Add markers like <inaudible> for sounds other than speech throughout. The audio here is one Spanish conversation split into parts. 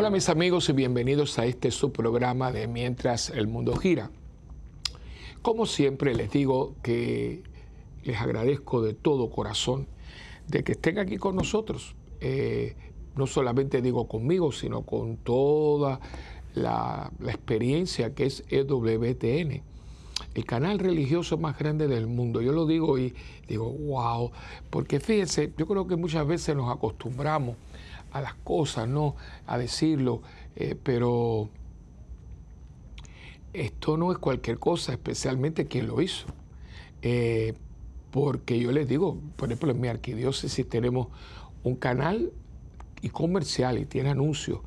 Hola mis amigos y bienvenidos a este subprograma de Mientras el Mundo Gira. Como siempre les digo que les agradezco de todo corazón de que estén aquí con nosotros. Eh, no solamente digo conmigo, sino con toda la, la experiencia que es EWTN, el canal religioso más grande del mundo. Yo lo digo y digo, wow, porque fíjense, yo creo que muchas veces nos acostumbramos a las cosas, ¿no? A decirlo, eh, pero esto no es cualquier cosa, especialmente quien lo hizo. Eh, porque yo les digo, por ejemplo, en mi arquidiócesis tenemos un canal y comercial y tiene anuncios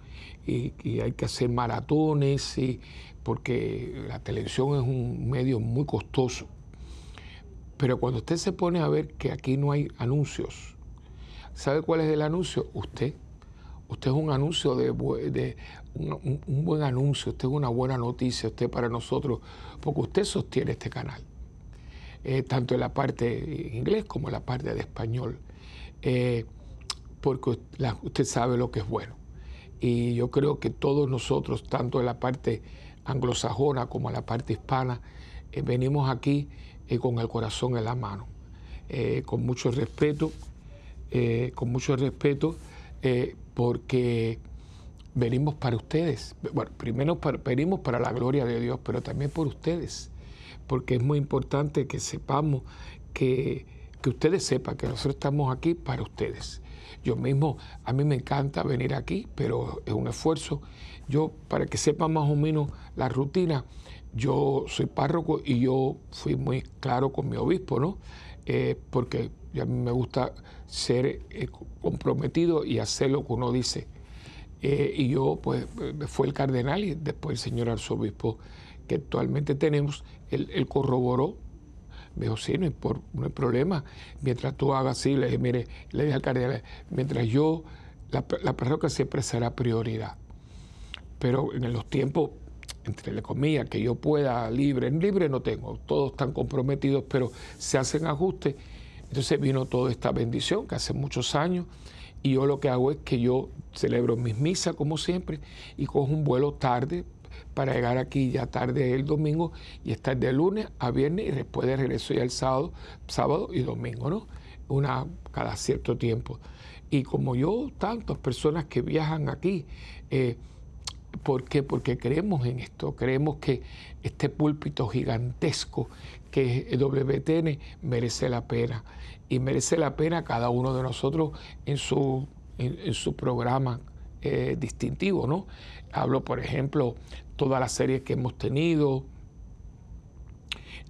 y, hay que hacer maratones y, porque la televisión es un medio muy costoso. Pero cuando usted se pone a ver que aquí no hay anuncios, ¿sabe cuál es el anuncio? Usted. Usted es un anuncio de, un, buen anuncio, usted es una buena noticia, usted para nosotros, porque usted sostiene este canal, eh, tanto en la parte inglés como en la parte de español, eh, porque usted sabe lo que es bueno. Y yo creo que todos nosotros, tanto en la parte anglosajona como en la parte hispana, eh, venimos aquí con el corazón en la mano, con mucho respeto, con mucho respeto porque venimos para ustedes. Bueno, primero venimos para la gloria de Dios, pero también por ustedes, porque es muy importante que sepamos que, que ustedes sepan que nosotros estamos aquí para ustedes. Yo mismo, a mí me encanta venir aquí, pero es un esfuerzo. Yo, para que sepan más o menos la rutina, yo soy párroco y yo fui muy claro con mi obispo, ¿no? Eh, porque a mí me gusta ser eh, comprometido y hacer lo que uno dice. Eh, y yo, pues, fue el cardenal y después el señor arzobispo que actualmente tenemos, él, corroboró, me dijo, sí, no hay, por, no hay, problema, mientras tú hagas así, le dije, mire, le dije al cardenal, mientras yo, la, la parroquia siempre será prioridad. Pero en los tiempos entre la comillas, que yo pueda libre, libre no tengo, todos están comprometidos, pero se hacen ajustes entonces vino toda esta bendición que hace muchos años y yo lo que hago es que yo celebro mis misas como siempre y cojo un vuelo tarde para llegar aquí ya tarde el domingo y estar de lunes a viernes y después de regreso ya el sábado, sábado y domingo, ¿no? Una cada cierto tiempo. Y como yo, tantas personas que viajan aquí, eh, ¿por qué? Porque creemos en esto, creemos que este púlpito gigantesco que es WTN merece la pena y merece la pena cada uno de nosotros en su, en, su programa eh, distintivo, ¿no? Hablo, por ejemplo, todas las series que hemos tenido,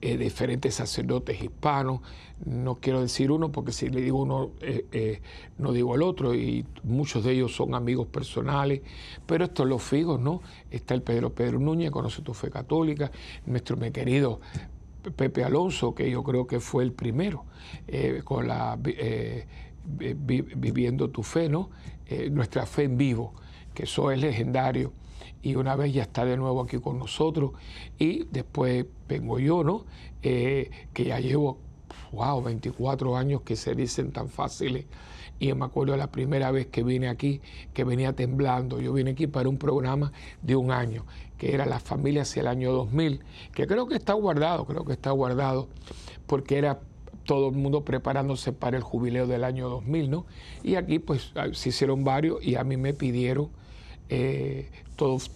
eh, diferentes sacerdotes hispanos, no quiero decir uno porque si le digo uno eh, no digo el otro y muchos de ellos son amigos personales, pero estos los fijos, ¿no? Está el Pedro Pedro Núñez, conoce tu fe católica, nuestro mi querido Pepe Alonso, que yo creo que fue el primero, eh, con la eh, Viviendo tu fe, ¿no? Eh, nuestra fe en vivo, que eso es legendario. Y una vez ya está de nuevo aquí con nosotros. Y después vengo yo, ¿no? que ya llevo, wow, 24 años que se dicen tan fáciles. Y me acuerdo la primera vez que vine aquí, que venía temblando. Yo vine aquí para un programa de un año que era Las familias hacia el año 2000, que creo que está guardado, creo que está guardado, porque era todo el mundo preparándose para el jubileo del año 2000, ¿no? Y aquí pues ah, se hicieron varios y a mí me pidieron, eh, todos,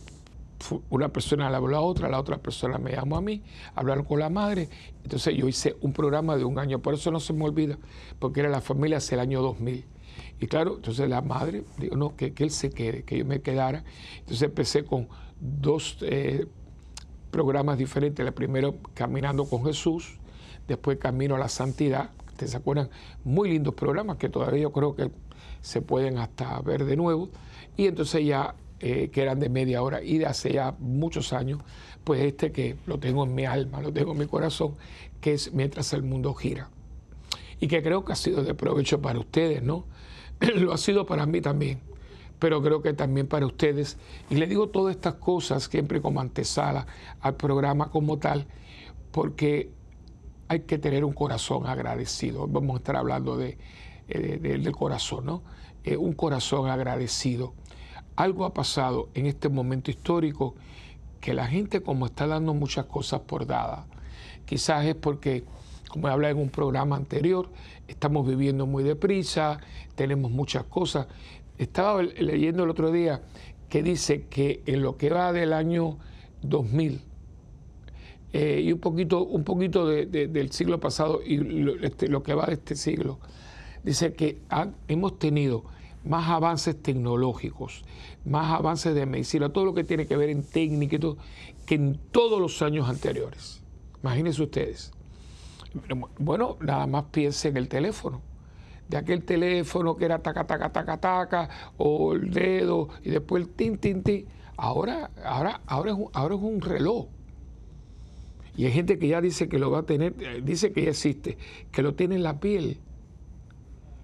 una persona le habló a otra, la otra persona me llamó a mí, hablaron con la madre, entonces yo hice un programa de un año, por eso no se me olvida, porque era la familia hacia el año 2000. Y claro, entonces la madre dijo, no, que, que él se quede, que yo me quedara. Entonces empecé con dos eh, programas diferentes. El primero, Caminando con Jesús, después Camino a la Santidad. ¿Ustedes se acuerdan? Muy lindos programas que todavía yo creo que se pueden hasta ver de nuevo. Y entonces ya, eh, que eran de media hora y de hace ya muchos años, pues este que lo tengo en mi alma, lo tengo en mi corazón, que es Mientras el mundo gira. Y que creo que ha sido de provecho para ustedes, ¿no? <clears throat> lo ha sido para mí también pero creo que también para ustedes. Y le digo todas estas cosas siempre como antesala al programa como tal, porque hay que tener un corazón agradecido. Vamos a estar hablando de, eh, del corazón, ¿no? Eh, un corazón agradecido. algo ha pasado en este momento histórico que la gente como está dando muchas cosas por dadas. Quizás es porque, como he hablado en un programa anterior, estamos viviendo muy deprisa, tenemos muchas cosas. Estaba leyendo el otro día que dice que en lo que va del año 2000 eh, y un poquito, un poquito del siglo pasado y este, lo, que va de este siglo, dice que hemos tenido más avances tecnológicos, más avances de medicina, todo lo que tiene que ver en técnica y todo, que en todos los años anteriores. Imagínense ustedes. Bueno, nada más piensen en el teléfono. De aquel teléfono que era taca, taca, taca, taca, o el dedo, y después el tin, tin, tin. Ahora, ahora, ahora, es un, ahora es un reloj. Y hay gente que ya dice que lo va a tener, eh, dice que ya existe, que lo tiene en la piel.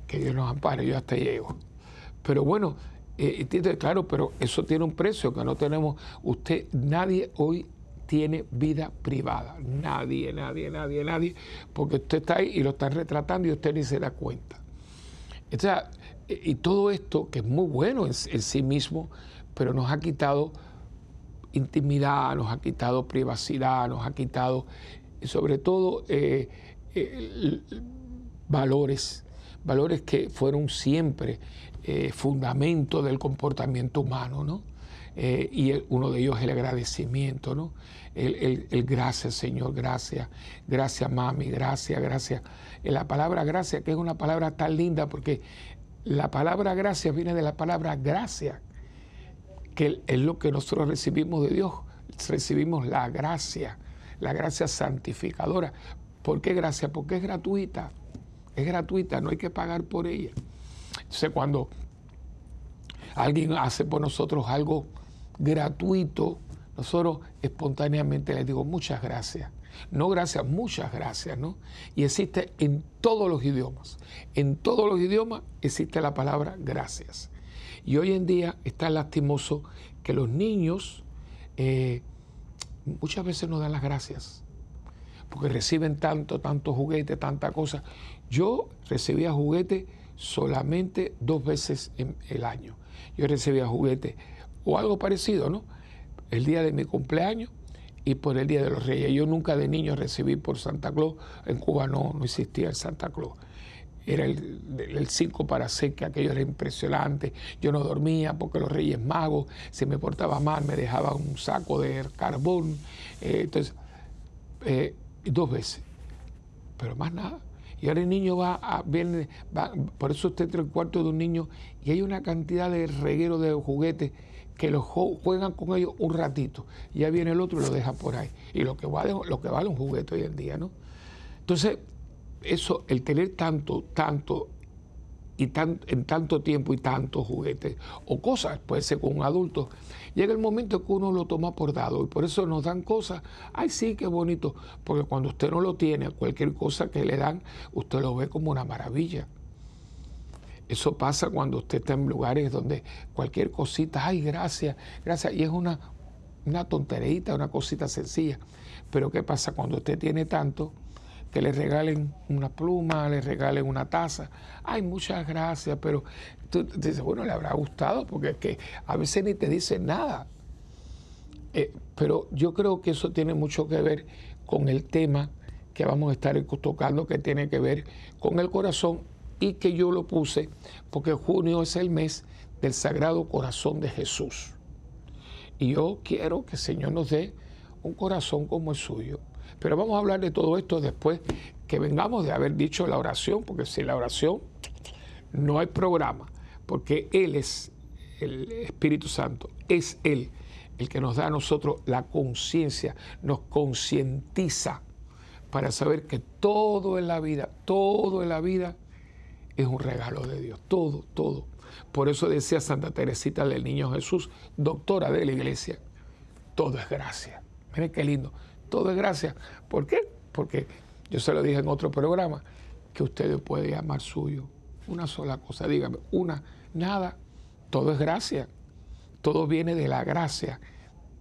Que Dios nos ampare, yo hasta llego. Pero bueno, eh, claro, pero eso tiene un precio que no tenemos. Usted, nadie hoy tiene vida privada. Nadie, nadie, nadie, nadie. Porque usted está ahí y lo están retratando y usted ni se da cuenta. O sea, y todo esto, que es muy bueno en, sí mismo, pero nos ha quitado intimidad, nos ha quitado privacidad, nos ha quitado, sobre todo, eh, eh, valores, valores que fueron siempre eh, fundamento del comportamiento humano, ¿no? Eh, y uno de ellos es el agradecimiento, ¿no? El, gracias, Señor, gracias, gracias, mami, gracias, gracias. Eh, la palabra gracias, que es una palabra tan linda, porque la palabra gracias viene de la palabra gracia, que es lo que nosotros recibimos de Dios. Recibimos la gracia, la gracia santificadora. ¿Por qué gracia? Porque es gratuita. Es gratuita, no hay que pagar por ella. Entonces, cuando alguien hace por nosotros algo gratuito, nosotros espontáneamente les digo muchas gracias. No gracias, muchas gracias, ¿no? Y existe en todos los idiomas. En todos los idiomas existe la palabra gracias. Y hoy en día está lastimoso que los niños eh, muchas veces no dan las gracias. Porque reciben tanto, tanto juguete, tanta cosa. Yo recibía juguete solamente dos veces en el año. Yo recibía juguetes o algo parecido, ¿no? El día de mi cumpleaños y por el Día de los Reyes. Yo nunca de niño recibí por Santa Claus, en Cuba no, no existía el Santa Claus. Era el 5 para 6, que aquello era impresionante. Yo no dormía porque los Reyes Magos, si me portaba mal, me dejaban un saco de carbón. Eh, entonces, eh, dos veces. Pero más nada. Y ahora el niño va, a, viene, va, por eso usted entra el cuarto de un niño y hay una cantidad de reguero de juguetes que los juegan con ellos un ratito. Ya viene el otro y lo deja por ahí. Y lo que vale, lo que vale un juguete hoy en día, ¿no? Entonces, eso, el tener tanto, tanto y en tanto tiempo y tantos juguetes o cosas, puede ser con un adulto, llega el momento que uno lo toma por dado y por eso nos dan cosas, ay sí, qué bonito, porque cuando usted no lo tiene, cualquier cosa que le dan, usted lo ve como una maravilla. Eso pasa cuando usted está en lugares donde cualquier cosita, ay, gracias, gracias, y es una, una tonterita, una cosita sencilla. Pero ¿qué pasa cuando usted tiene tanto? que le regalen una pluma, le regalen una taza. Ay, muchas gracias, pero tú dices, bueno, le habrá gustado, porque es que a veces ni te dicen nada. Eh, pero yo creo que eso tiene mucho que ver con el tema que vamos a estar tocando, que tiene que ver con el corazón y que yo lo puse porque junio es el mes del Sagrado Corazón de Jesús. Y yo quiero que el Señor nos dé un corazón como el suyo pero vamos a hablar de todo esto después que vengamos de haber dicho la oración, porque sin la oración no hay programa, porque Él es el Espíritu Santo, es Él el que nos da a nosotros la conciencia, nos concientiza para saber que todo en la vida, todo en la vida es un regalo de Dios, todo, todo. Por eso decía Santa Teresita del Niño Jesús, doctora de la iglesia, todo es gracia. Miren qué lindo todo es gracia. ¿Por qué? Porque yo se lo dije en otro programa, que usted puede llamar suyo. Una sola cosa, dígame, una, nada, todo es gracia. Todo viene de la gracia,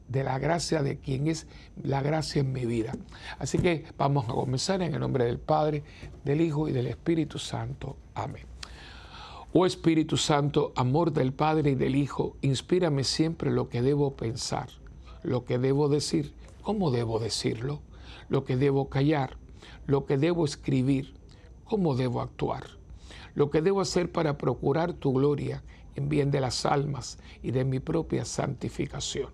de la gracia de quien es la gracia en mi vida. Así que vamos a comenzar en el nombre del Padre, del Hijo y del Espíritu Santo. Oh Espíritu Santo, amor del Padre y del Hijo, inspírame siempre lo que debo pensar, lo que debo decir, cómo debo decirlo, lo que debo callar, lo que debo escribir, cómo debo actuar, lo que debo hacer para procurar tu gloria en bien de las almas y de mi propia santificación.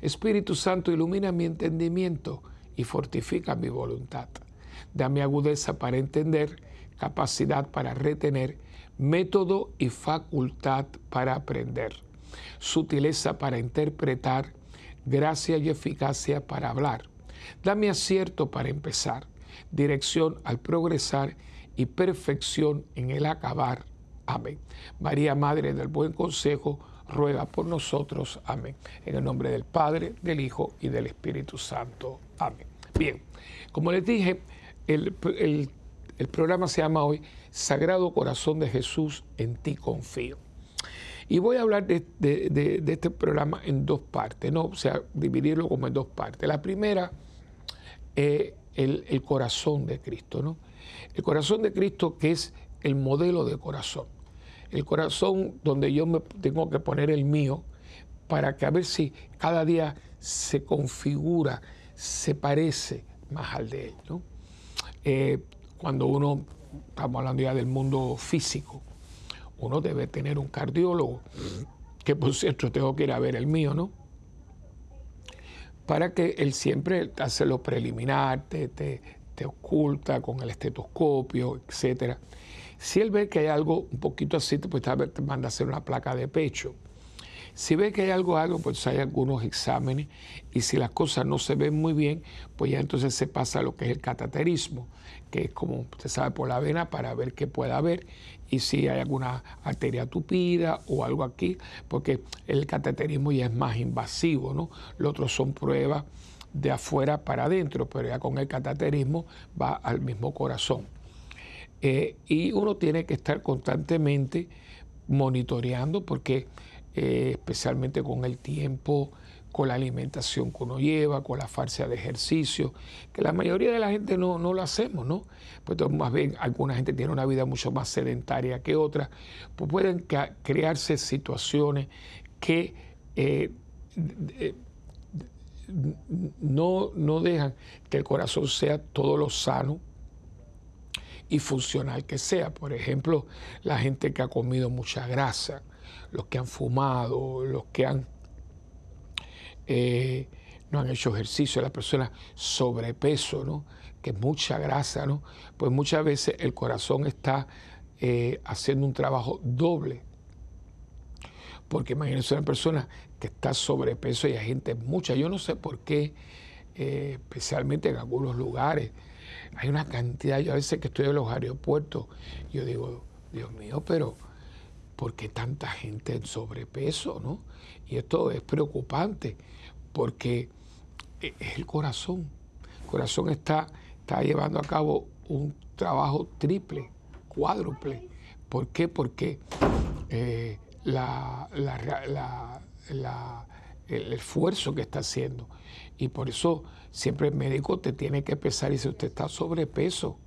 Espíritu Santo, ilumina mi entendimiento y fortifica mi voluntad. Dame agudeza para entender, capacidad para retener, método y facultad para aprender, sutileza para interpretar, gracia y eficacia para hablar. Dame acierto para empezar, dirección al progresar y perfección en el acabar. Amén. María, Madre del Buen Consejo, ruega por nosotros. Amén. En el nombre del Padre, del Hijo y del Espíritu Santo. Amén. Bien, como les dije, el, programa se llama hoy Sagrado Corazón de Jesús, en ti confío. Y voy a hablar de, este programa en dos partes, ¿no? o sea, dividirlo como en dos partes. La primera es el, corazón de Cristo, ¿no? El corazón de Cristo que es el modelo de corazón. El corazón donde yo me tengo que poner el mío para que a ver si cada día se configura, se parece más al de él. ¿no? Eh, cuando uno estamos hablando ya del mundo físico, uno debe tener un cardiólogo, que por cierto tengo que ir a ver el mío, ¿no? Para que él siempre hace lo preliminar, te, oculta con el estetoscopio, etc. Si él ve que hay algo un poquito así, pues te manda a hacer una placa de pecho. Si ve que hay algo, algo, pues hay algunos exámenes y si las cosas no se ven muy bien, pues ya entonces se pasa a lo que es el cataterismo, que es como se sabe por la vena para ver qué puede haber y si hay alguna arteria tupida o algo aquí, porque el cateterismo ya es más invasivo, ¿no? Los otros son pruebas de afuera para adentro, pero ya con el cateterismo va al mismo corazón. Eh, y uno tiene que estar constantemente monitoreando porque eh, especialmente con el tiempo, con la alimentación que uno lleva, con la farsa de ejercicio, que la mayoría de la gente no, lo hacemos, ¿no? Pues más bien alguna gente tiene una vida mucho más sedentaria que otra, pues pueden crearse situaciones que eh, no, no dejan que el corazón sea todo lo sano y funcional que sea. Por ejemplo, la gente que ha comido mucha grasa, los que han fumado, los que han eh, no han hecho ejercicio, las personas sobrepeso, ¿no? que es mucha grasa, ¿no? pues muchas veces el corazón está eh, haciendo un trabajo doble. Porque imagínense una persona que está sobrepeso y hay gente mucha, yo no sé por qué, eh, especialmente en algunos lugares, hay una cantidad, yo a veces que estoy en los aeropuertos, yo digo, Dios mío, pero ¿por qué tanta gente en sobrepeso? ¿no? Y esto es preocupante porque e, es el corazón. El corazón está, está llevando a cabo un trabajo triple, cuádruple. ¿Por qué? Porque eh, el esfuerzo que está haciendo. Y por eso siempre el médico te tiene que pesar y si usted está sobrepeso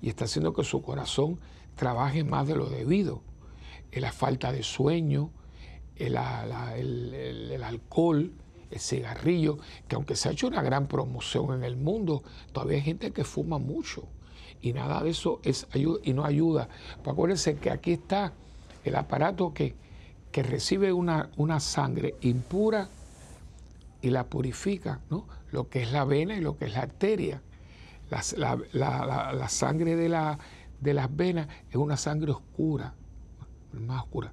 y está haciendo que su corazón trabaje más de lo debido la falta de sueño, el, alcohol, el cigarrillo, que aunque se ha hecho una gran promoción en el mundo, todavía hay gente que fuma mucho y nada de eso es ayuda y no ayuda. Pues acuérdense que aquí está el aparato que, que recibe una, una, sangre impura y la purifica, ¿no? lo que es la vena y lo que es la arteria. La, la sangre de, de las venas es una sangre oscura, más oscura,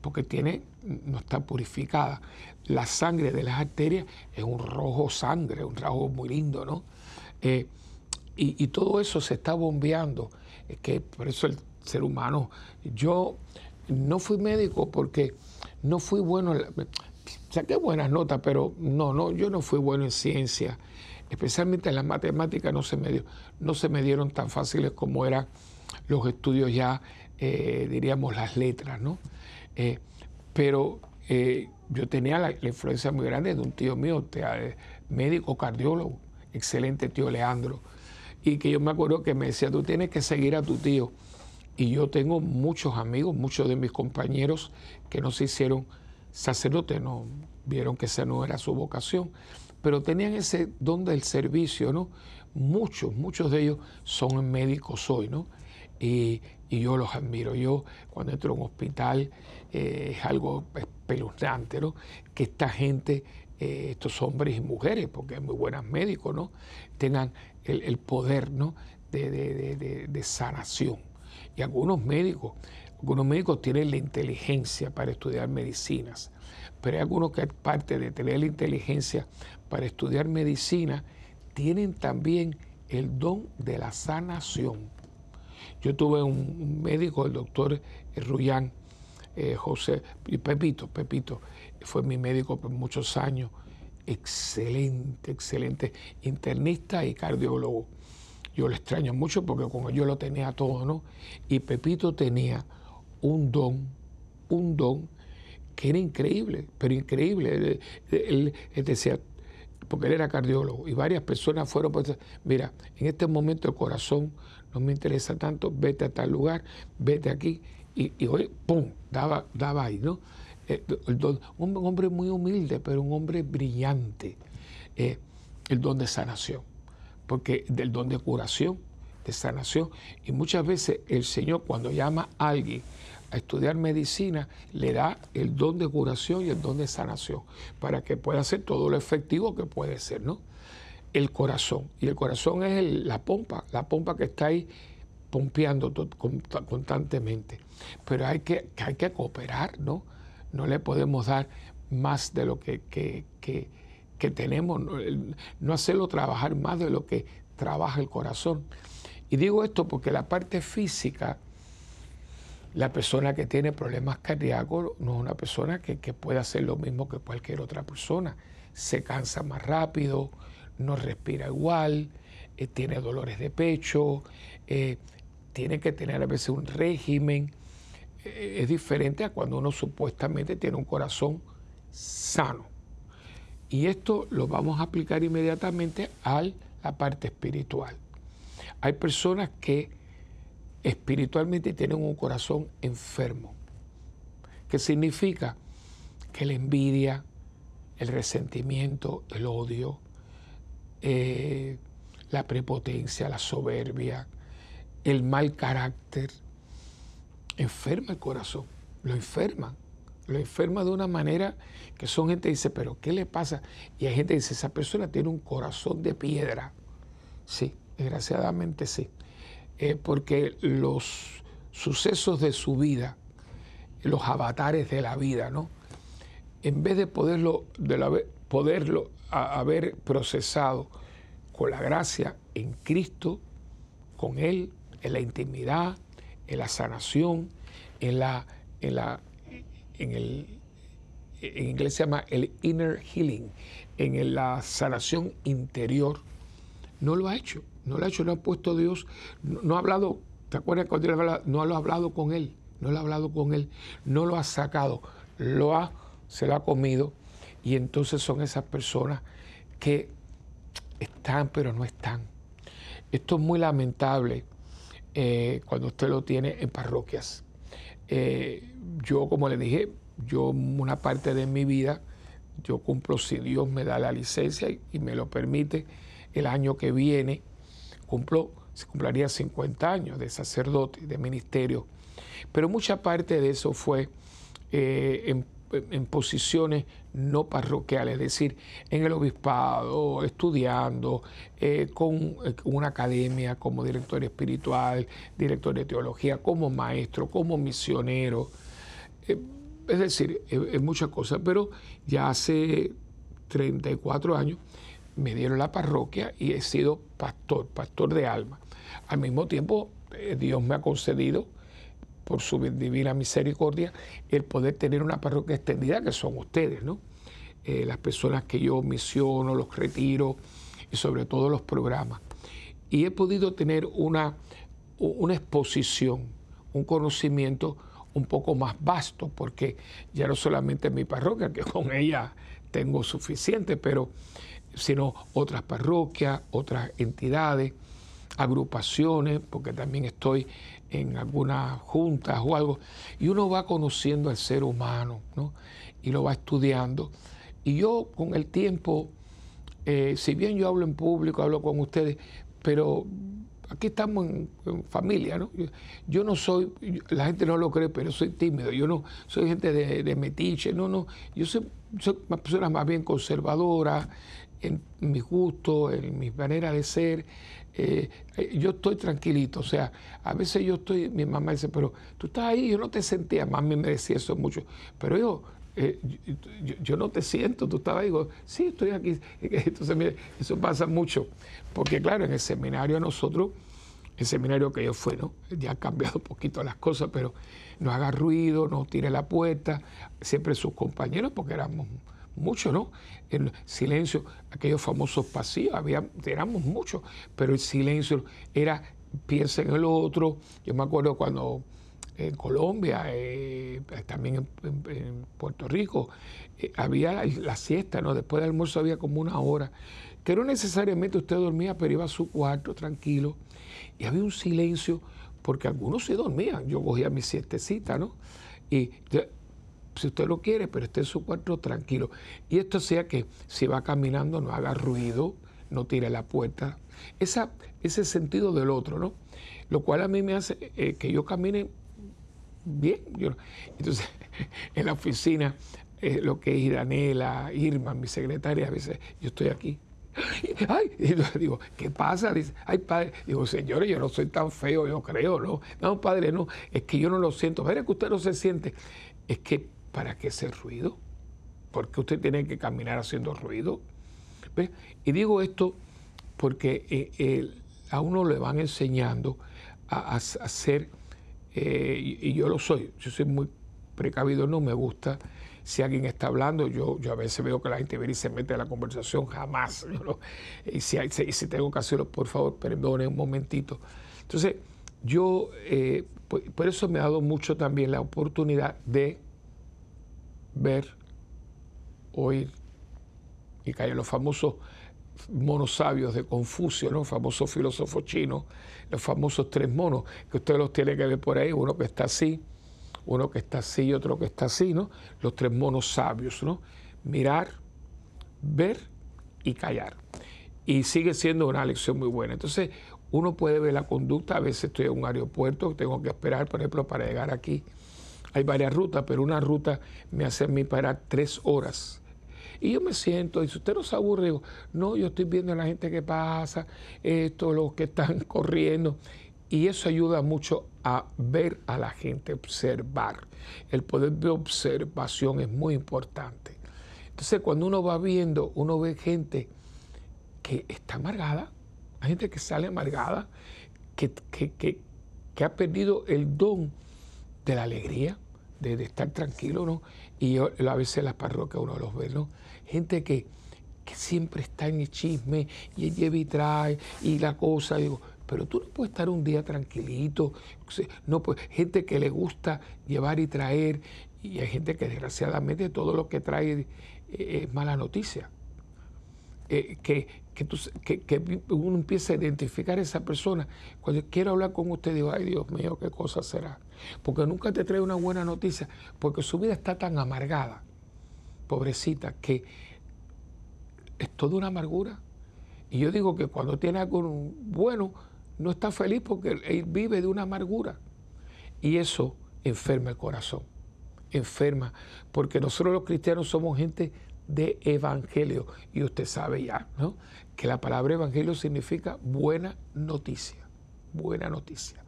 porque tiene, no está purificada. La sangre de las arterias es un rojo sangre, un rojo muy lindo, ¿no? Eh, y, todo eso se está bombeando. Es que por eso el ser humano, yo no fui médico porque no fui bueno, saqué buenas notas, pero no, no, yo no fui bueno en ciencia, especialmente en las matemáticas no se me, dio, no se me dieron tan fáciles como eran los estudios ya eh, diríamos, las letras, ¿no? Eh, pero eh, yo tenía la, influencia muy grande de un tío mío, médico cardiólogo, excelente tío Leandro, y que yo me acuerdo que me decía, tú tienes que seguir a tu tío. Y yo tengo muchos amigos, muchos de mis compañeros que no se hicieron sacerdotes, no vieron que esa no era su vocación, pero tenían ese don del servicio, ¿no? Muchos, muchos de ellos son médicos hoy, ¿no? Y, yo los admiro. Yo cuando entro a un hospital eh, es algo espeluznante, ¿no? Que esta gente, eh, estos hombres y mujeres, porque hay muy buenos médicos, ¿no? Tengan el, poder, ¿no? de sanación. Y algunos médicos, algunos médicos tienen la inteligencia para estudiar medicinas, pero hay algunos que aparte de tener la inteligencia para estudiar medicina, tienen también el don de la sanación. Yo tuve un, médico, el doctor Ruyán, eh, José, y Pepito, Pepito, fue mi médico por muchos años, excelente, excelente, internista y cardiólogo. Yo le extraño mucho porque como yo lo tenía todo, ¿no? Y Pepito tenía un don, un don que era increíble, pero increíble. Él, decía, porque él era cardiólogo y varias personas fueron, pues, mira, en este momento el corazón no me interesa tanto, vete a tal lugar, vete aquí. Y, hoy, ¡pum!, daba, daba ahí, ¿no? Eh, un hombre muy humilde, pero un hombre brillante. Eh, el don de sanación porque del don de curación, de sanación. Y muchas veces el Señor cuando llama a alguien a estudiar medicina, le da el don de curación y el don de sanación, para que pueda ser todo lo efectivo que puede ser, ¿no? El corazón. Y el corazón es la pompa, la pompa que está ahí pompeando constantemente. Pero hay que, hay que cooperar, ¿no? No le podemos dar más de lo que, que que tenemos, no hacerlo trabajar más de lo que trabaja el corazón. Y digo esto porque la parte física, la persona que tiene problemas cardíacos no es una persona que, puede hacer lo mismo que cualquier otra persona. Se cansa más rápido, no respira igual, eh, tiene dolores de pecho, eh, tiene que tener a veces un régimen. Eh, es diferente a cuando uno supuestamente tiene un corazón sano. Y esto lo vamos a aplicar inmediatamente a la parte espiritual. Hay personas que espiritualmente tienen un corazón enfermo, que significa que la envidia, el resentimiento, el odio, eh, la prepotencia, la soberbia, el mal carácter, enferma el corazón, lo enferman lo enferma de una manera que son gente que dice, pero ¿qué le pasa? Y hay gente que dice, esa persona tiene un corazón de piedra. Sí, desgraciadamente sí. Eh, porque los sucesos de su vida, los avatares de la vida, ¿no? En vez de poderlo, de poderlo haber procesado con la gracia en Cristo, con Él, en la intimidad, en la sanación, en la, en la en el en inglés se llama el inner healing, en la sanación interior, no lo ha hecho, no lo ha hecho, no ha puesto Dios, no, ha hablado, ¿te acuerdas cuando? No lo ha hablado con él, no lo ha hablado con él, no lo ha sacado, lo ha, se lo ha comido, y entonces son esas personas que están pero no están. Esto es muy lamentable eh, cuando usted lo tiene en parroquias. Eh, yo, como le dije, yo una parte de mi vida, yo cumplo, si Dios me da la licencia y, me lo permite, el año que viene, cumplo, se cumpliría 50 años de sacerdote, de ministerio. Pero mucha parte de eso fue eh, en, posiciones no parroquiales, es decir, en el obispado, estudiando, eh, con una academia como director espiritual, director de teología, como maestro, como misionero. Eh, es decir, es, muchas cosas, pero ya hace 34 años me dieron la parroquia y he sido pastor, pastor de alma. Al mismo tiempo, eh, Dios me ha concedido, por su divina misericordia, el poder tener una parroquia extendida, que son ustedes, ¿no? Eh, las personas que yo misiono, los retiro y sobre todo los programas. Y he podido tener una, una exposición, un conocimiento un poco más vasto, porque ya no solamente mi parroquia, que con ella tengo suficiente, pero sino otras parroquias, otras entidades, agrupaciones, porque también estoy en algunas juntas o algo, y uno va conociendo al ser humano, ¿no? Y lo va estudiando. Y yo con el tiempo, eh, si bien yo hablo en público, hablo con ustedes, pero aquí estamos en, familia, ¿no? Yo, no soy, la gente no lo cree, pero soy tímido, yo no soy gente de, metiche, no, no, yo soy, una persona más bien conservadora en mis gustos, en mi manera de ser. Eh, eh, yo estoy tranquilito, o sea, a veces yo estoy, mi mamá dice, pero tú estás ahí, yo no te sentía, mami me decía eso mucho, pero yo, eh, yo, no te siento, tú estabas ahí, digo, sí, estoy aquí. <laughs> Entonces, eso pasa mucho, porque claro, en el seminario nosotros, el seminario que yo fui, ¿no? Ya ha cambiado un poquito las cosas, pero no haga ruido, no tire la puerta, siempre sus compañeros, porque éramos muchos, ¿no? En silencio, aquellos famosos pasillos, había, éramos muchos, pero el silencio era piensa en el otro. Yo me acuerdo cuando en Colombia, eh, también en, Puerto Rico, eh, había la, siesta, ¿no? Después del almuerzo había como una hora, que no necesariamente usted dormía, pero iba a su cuarto tranquilo, y había un silencio, porque algunos se dormían, yo cogía mi siestecita, ¿no? Y si usted lo quiere, pero esté en su cuarto tranquilo. Y esto sea que si va caminando no haga ruido, no tire la puerta. Esa, ese sentido del otro, ¿no? Lo cual a mí me hace eh, que yo camine bien. entonces, <laughs> en la oficina, eh, lo que es Iranela, Irma, mi secretaria, a veces yo estoy aquí. Ay, y yo digo, ¿qué pasa? Dice, ay, padre. Digo, señores, yo no soy tan feo, yo creo, ¿no? No, padre, no, es que yo no lo siento. Mire que usted no se siente. Es que, ¿para qué ese ruido? ¿Por qué usted tiene que caminar haciendo ruido? Y digo esto porque eh, a uno le van enseñando a, a, a ser eh, y, yo lo soy, yo soy muy precavido, no me gusta. Si alguien está hablando, yo, yo a veces veo que la gente viene y se mete a la conversación, jamás. <laughs> y, si si tengo que hacerlo, por favor, perdone un momentito. Entonces, yo, eh, por, eso me ha dado mucho también la oportunidad de ver, oír y caer los famosos monos sabios de Confucio, ¿no? famoso filósofo chino, los famosos tres monos, que usted los tiene que ver por ahí, uno que está así, uno que está así y otro que está así, ¿no? Los tres monos sabios, ¿no? Mirar, ver y callar. Y sigue siendo una lección muy buena. Entonces, uno puede ver la conducta, a veces estoy en un aeropuerto, tengo que esperar, por ejemplo, para llegar aquí. Hay varias rutas, pero una ruta me hace a mí parar tres horas y yo me siento, y si usted no se aburre, digo, no, yo estoy viendo a la gente que pasa, esto, los que están <laughs> corriendo. Y eso ayuda mucho a ver a la gente, observar. El poder de observación es muy importante. Entonces, cuando uno va viendo, uno ve gente que está amargada, gente que sale amargada, que, que, ha perdido el don de la alegría, de, estar tranquilo, ¿no? Y yo, a veces las parroquias uno los ve, ¿no? gente que, siempre está en el chisme y lleva y trae y la cosa. Digo, pero tú no puedes estar un día tranquilito. No, pues, gente que le gusta llevar y traer y hay gente que desgraciadamente todo lo que trae eh, es mala noticia. Eh, que, que, uno empieza a identificar a esa persona. Cuando quiero hablar con usted, digo, ay Dios mío, qué cosa será. Porque nunca te trae una buena noticia, porque su vida está tan amargada pobrecita, que es toda una amargura. Y yo digo que cuando tiene algo bueno, no está feliz porque él vive de una amargura. Y eso enferma el corazón, enferma, porque nosotros los cristianos somos gente de evangelio. Y usted sabe ya, ¿no? Que la palabra evangelio significa buena noticia, buena noticia.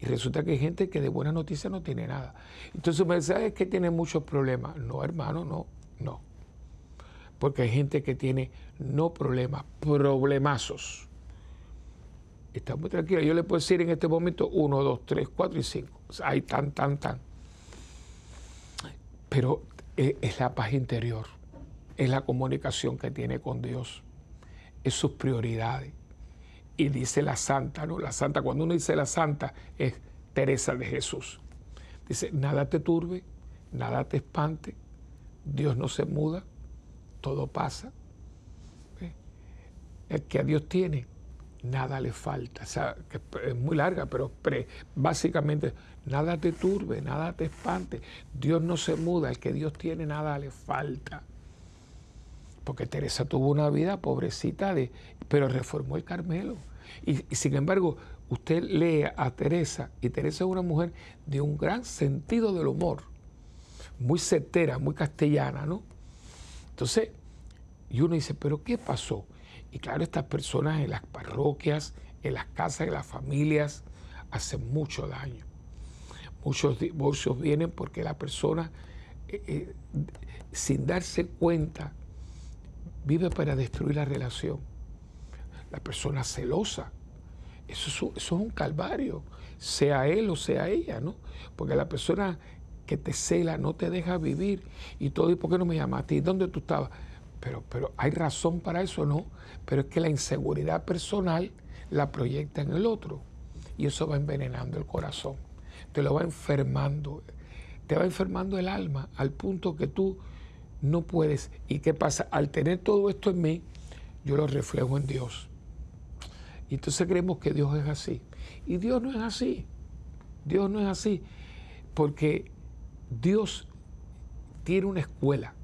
Y resulta que hay gente que de buena noticia no tiene nada. Entonces me dice, es que tiene muchos problemas. No, hermano, no. No. Porque hay gente que tiene no problemas, problemazos. Está muy tranquila. Yo le puedo decir en este momento uno, dos, tres, cuatro y cinco. hay tan, tan, tan. Pero e, es la paz interior, es la comunicación que tiene con Dios, es sus prioridades. Y dice la santa, ¿no? La santa, cuando uno dice la santa, es Teresa de Jesús. Dice, nada te turbe, nada te espante, Dios no se muda, todo pasa. El que a Dios tiene, nada le falta. O sea, que es muy larga, pero básicamente nada te turbe, nada te espante. Dios no se muda, el que Dios tiene nada le falta. Porque Teresa tuvo una vida pobrecita, de, pero reformó el Carmelo. Y, y sin embargo, usted lee a Teresa, y Teresa es una mujer de un gran sentido del humor, muy certera, muy castellana, ¿no? Entonces, y uno dice, pero ¿qué pasó? Y claro, estas personas en las parroquias, en las casas, en las familias, hacen mucho daño. Muchos divorcios vienen porque la persona, eh, eh, sin darse cuenta, vive para destruir la relación. La persona celosa, eso es, un calvario, sea él o sea ella, ¿no? Porque la persona que te cela no te deja vivir y todo, ¿y por qué no me llamas a ti? ¿Dónde tú estabas? Pero, pero hay razón para eso, ¿no? Pero es que la inseguridad personal la proyecta en el otro y eso va envenenando el corazón, te lo va enfermando, te va enfermando el alma al punto que tú no puedes. ¿Y qué pasa? Al tener todo esto en mí, yo lo reflejo en Dios. Y entonces creemos que Dios es así. Y Dios no es así. Dios no es así. Porque Dios tiene una escuela.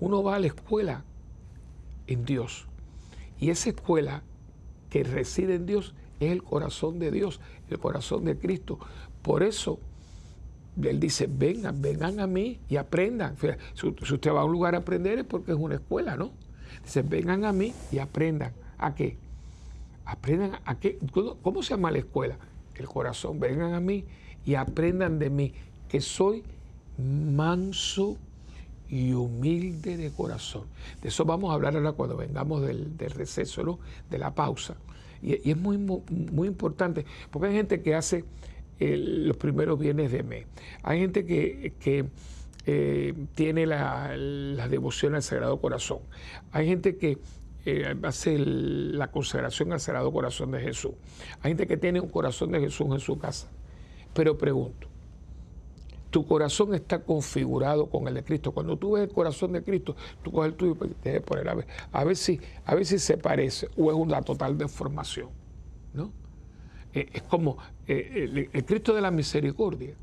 Uno va a la escuela en Dios. Y esa escuela que reside en Dios es el corazón de Dios, el corazón de Cristo. Por eso Él dice, vengan, vengan a mí y aprendan. Si usted va a un lugar a aprender es porque es una escuela, ¿no? Dice, vengan a mí y aprendan. ¿A qué? Aprendan a qué. ¿Cómo se llama la escuela? El corazón. Vengan a mí y aprendan de mí, que soy manso y humilde de corazón. De eso vamos a hablar ahora cuando vengamos del, receso, ¿no? de la pausa. Y, es muy, muy importante, porque hay gente que hace los primeros bienes de mes. Hay gente que, eh, tiene la, devoción al Sagrado Corazón. Hay gente que eh, hace la consagración al Sagrado Corazón de Jesús. Hay gente que tiene un corazón de Jesús en su casa. Pero pregunto, tu corazón está configurado con el de Cristo. Cuando tú ves el corazón de Cristo, tú coges el tuyo y te debes poner a ver, a ver si, a ver si se parece o es una total deformación. ¿no? Eh, es como eh, el, Cristo de la misericordia.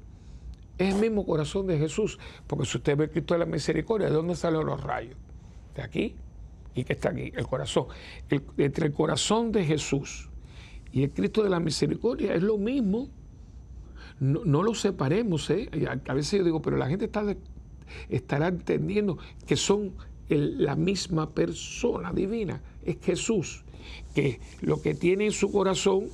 Es el mismo corazón de Jesús, porque si usted ve el Cristo de la misericordia, ¿de dónde salen los rayos? De aquí y que está aquí, el corazón. entre el corazón de Jesús y el Cristo de la misericordia es lo mismo no, lo separemos. ¿eh? A, veces yo digo, pero la gente está estará entendiendo que son la misma persona divina, es Jesús, que lo que tiene en su corazón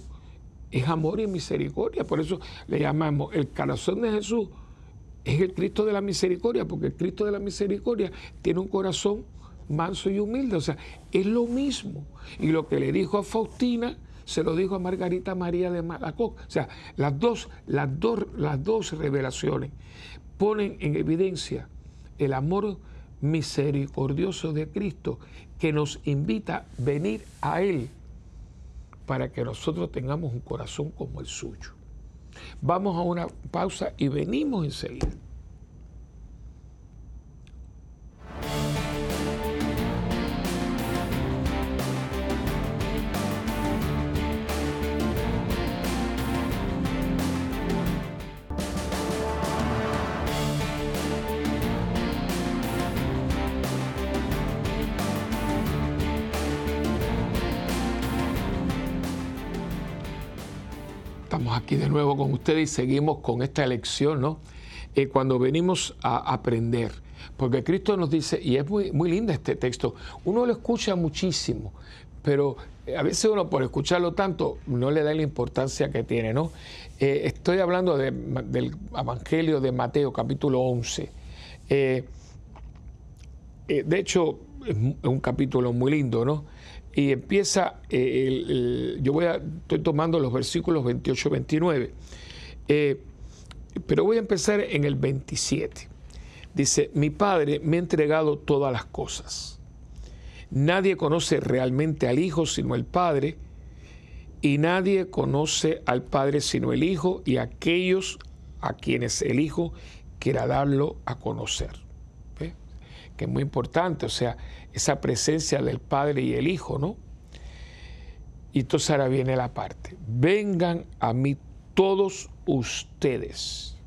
es amor y misericordia. Por eso le llamamos el corazón de Jesús, es el Cristo de la misericordia, porque el Cristo de la misericordia tiene un corazón manso y humilde. O sea, es lo mismo. Y lo que le dijo a Faustina, se lo dijo a Margarita María de Malacoc. O sea, las dos, las dos, las dos revelaciones ponen en evidencia el amor misericordioso de Cristo que nos invita a venir a Él para que nosotros tengamos un corazón como el suyo. Vamos a una pausa y venimos enseguida. Aquí de nuevo con ustedes y seguimos con esta lección, ¿no? Eh, cuando venimos a aprender. Porque Cristo nos dice, y es muy, muy lindo este texto, uno lo escucha muchísimo, pero a veces uno por escucharlo tanto no le da la importancia que tiene, ¿no? Eh, estoy hablando del Evangelio de Mateo capítulo 11. Eh, de hecho, es un capítulo muy lindo, ¿no? Y empieza, eh, yo voy a, estoy tomando los versículos 28 29, eh, pero voy a empezar en el 27. Dice, mi Padre me ha entregado todas las cosas. Nadie conoce realmente al Hijo sino el Padre, y nadie conoce al Padre sino el Hijo y aquellos a quienes el Hijo quiera darlo a conocer. Que es muy importante, o sea, esa presencia del Padre y el Hijo, ¿no? Y entonces ahora viene la parte. Vengan a mí todos ustedes.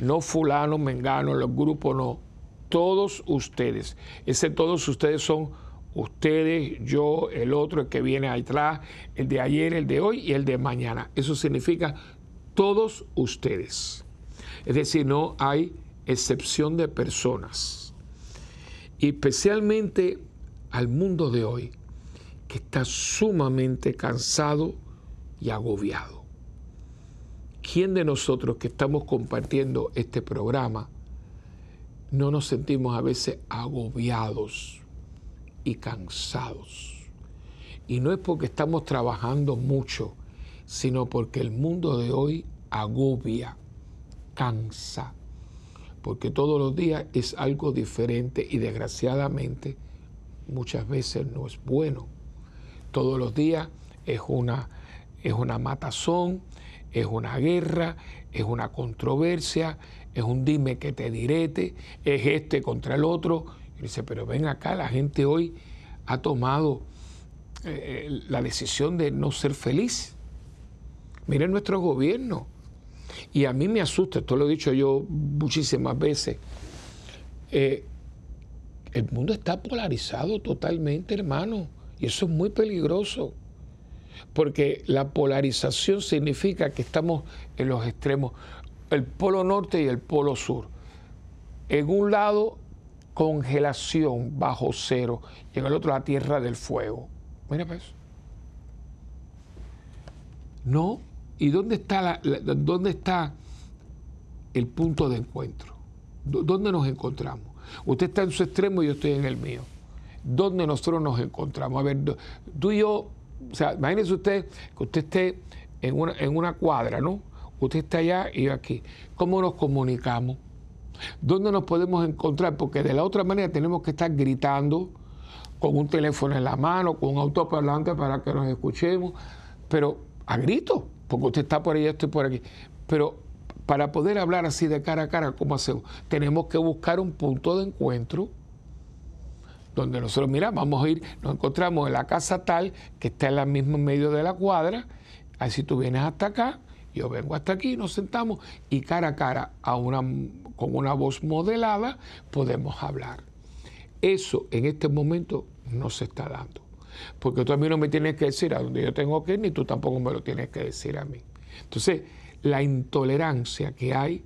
No fulano, mengano, los grupos no. Todos ustedes. Ese todos ustedes son ustedes, yo, el otro, el que viene atrás, el de ayer, el de hoy y el de mañana. Eso significa todos ustedes. Es decir, no hay excepción de personas. Y especialmente al mundo de hoy, que está sumamente cansado y agobiado. ¿Quién de nosotros que estamos compartiendo este programa no nos sentimos a veces agobiados y cansados? Y no es porque estamos trabajando mucho, sino porque el mundo de hoy agobia, cansa, porque todos los días es algo diferente y desgraciadamente muchas veces no es bueno. Todos los días es una, es una matazón, es una guerra, es una controversia, es un dime que te direte, es este contra el otro. Y dice, pero ven acá, la gente hoy ha tomado eh, la decisión de no ser feliz. Miren nuestro gobierno. Y a mí me asusta, esto lo he dicho yo muchísimas veces. Eh, el mundo está polarizado totalmente, hermano, y eso es muy peligroso, porque la polarización significa que estamos en los extremos, el polo norte y el polo sur. En un lado, congelación bajo cero, y en el otro, la tierra del fuego. Mira pues. No, ¿y dónde está, dónde está el punto de encuentro? ¿Dónde nos encontramos? Usted está en su extremo y yo estoy en el mío. ¿Dónde nosotros nos encontramos? A ver, tú y yo, o sea, imagínese usted que usted esté en una, en una cuadra, ¿no? Usted está allá y yo aquí. ¿Cómo nos comunicamos? ¿Dónde nos podemos encontrar? Porque de la otra manera tenemos que estar gritando con un teléfono en la mano, con un autoparlante para que nos escuchemos, pero a grito, porque usted está por allá, estoy por aquí. Pero para poder hablar así de cara a cara, ¿cómo hacemos? Tenemos que buscar un punto de encuentro donde nosotros, mira, vamos a ir, nos encontramos en la casa tal que está en la misma medio de la cuadra, así tú vienes hasta acá, yo vengo hasta aquí, nos sentamos y cara a cara, con una voz modelada, podemos hablar. Eso en este momento no se está dando. Porque tú a mí no me tienes que decir a dónde yo tengo que ir, ni tú tampoco me lo tienes que decir a mí. Entonces, la intolerancia que hay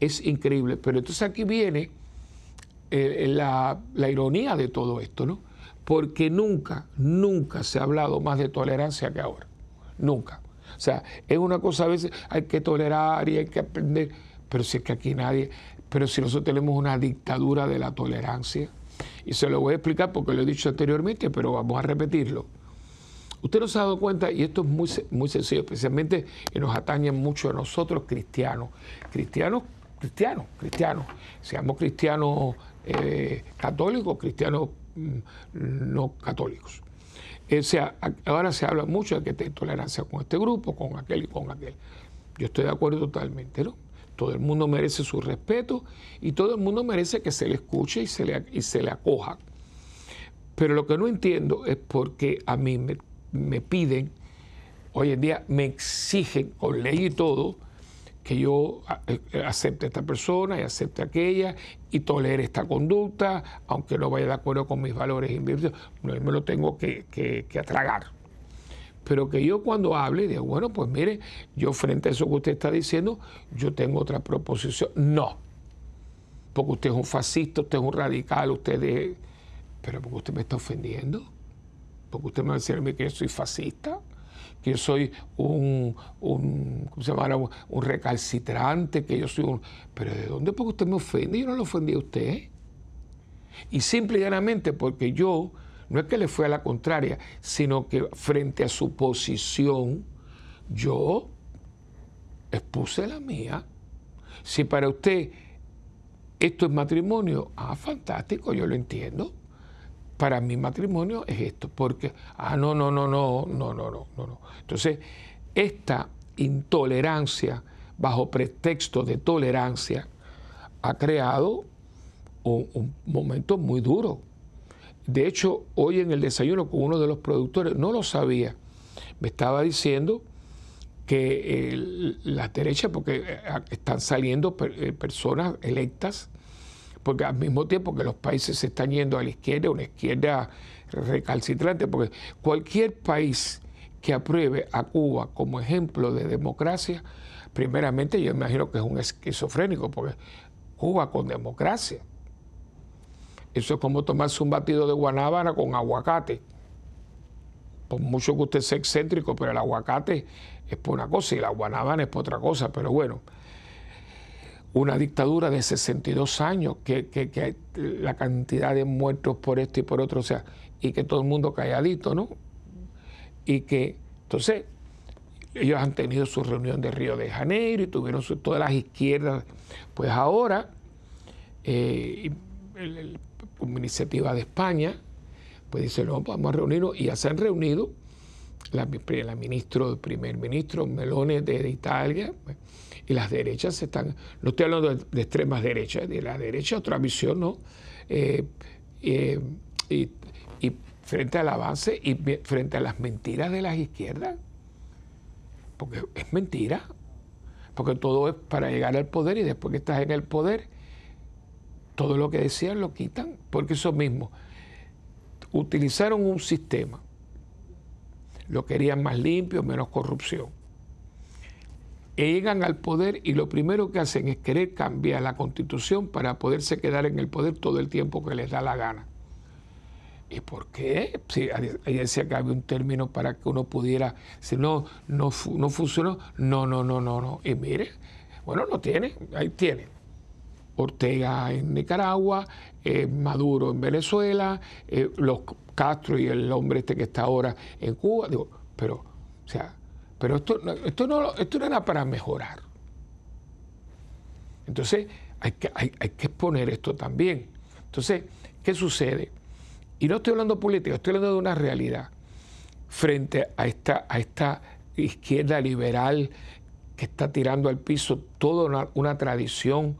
es increíble. Pero entonces aquí viene eh, la, ironía de todo esto, ¿no? Porque nunca, nunca se ha hablado más de tolerancia que ahora. Nunca. O sea, es una cosa a veces, hay que tolerar y hay que aprender, pero si es que aquí nadie, pero si nosotros tenemos una dictadura de la tolerancia, y se lo voy a explicar porque lo he dicho anteriormente, pero vamos a repetirlo. Usted no se ha dado cuenta, y esto es muy, muy sencillo, especialmente y nos atañe mucho a nosotros cristianos, cristianos, cristianos, cristianos, seamos cristianos eh, católicos, cristianos mm, no católicos. O sea, ahora se habla mucho de que hay tolerancia con este grupo, con aquel y con aquel. Yo estoy de acuerdo totalmente, ¿no? Todo el mundo merece su respeto y todo el mundo merece que se le escuche y se le, y se le acoja. Pero lo que no entiendo es por qué a mí me me piden, hoy en día me exigen con ley y todo, que yo eh, acepte a esta persona y acepte a aquella y tolere esta conducta, aunque no vaya de acuerdo con mis valores y me lo tengo que, que, atragar. Pero que yo cuando hable, digo, bueno, pues mire, yo frente a eso que usted está diciendo, yo tengo otra proposición. No, porque usted es un fascista, usted es un radical, usted es... Pero porque usted me está ofendiendo porque usted me va a decir a mí que yo soy fascista, que yo soy un, un, ¿cómo se llama? un recalcitrante, que yo soy un... Pero ¿de dónde? Porque usted me ofende, yo no le ofendí a usted. Y simple y llanamente porque yo, no es que le fui a la contraria, sino que frente a su posición, yo expuse la mía. Si para usted esto es matrimonio, ah, fantástico, yo lo entiendo para mi matrimonio es esto, porque, ah, no, no, no, no, no, no, no, no. Entonces, esta intolerancia, bajo pretexto de tolerancia, ha creado un, momento muy duro. De hecho, hoy en el desayuno con uno de los productores, no lo sabía, me estaba diciendo que las derechas, porque eh, están saliendo eh, personas electas, porque al mismo tiempo que los países se están yendo a la izquierda, una izquierda recalcitrante, porque cualquier país que apruebe a Cuba como ejemplo de democracia, primeramente yo imagino que es un esquizofrénico, porque Cuba con democracia. Eso es como tomarse un batido de guanábana con aguacate. Por mucho que usted sea excéntrico, pero el aguacate es por una cosa y la guanábana es por otra cosa. Pero bueno, una dictadura de 62 años, que, que, la cantidad de muertos por esto y por otro, o sea, y que todo el mundo calladito, ¿no? Y que, entonces, ellos han tenido su reunión de Río de Janeiro y tuvieron todas las izquierdas. Pues ahora, eh, como iniciativa de España, pues dice, no, vamos a reunirnos y ya se han reunido la, la el primer ministro Melone de, Italia, pues, y las derechas están, no estoy hablando de, extremas derechas, de la derecha otra visión, ¿no? Eh, eh, y, y frente al avance y frente a las mentiras de las izquierdas porque es mentira, porque todo es para llegar al poder y después que estás en el poder, todo lo que decían lo quitan, porque eso mismo, utilizaron un sistema, lo querían más limpio, menos corrupción. llegan al poder y lo primero que hacen es querer cambiar la constitución para poderse quedar en el poder todo el tiempo que les da la gana. ¿Y por qué? Sí, ahí decía que había un término para que uno pudiera, si no, no, no funcionó, no, no, no, no, no. Y mire, bueno, lo tiene, ahí tiene. Ortega en Nicaragua, eh, Maduro en Venezuela, eh, los Castro y el hombre este que está ahora en Cuba. Digo, pero, o sea, pero esto, esto, no, esto no era para mejorar. Entonces, hay que, hay, hay que exponer esto también. Entonces, ¿qué sucede? Y no estoy hablando política, estoy hablando de una realidad frente a esta, a esta izquierda liberal que está tirando al piso toda una, tradición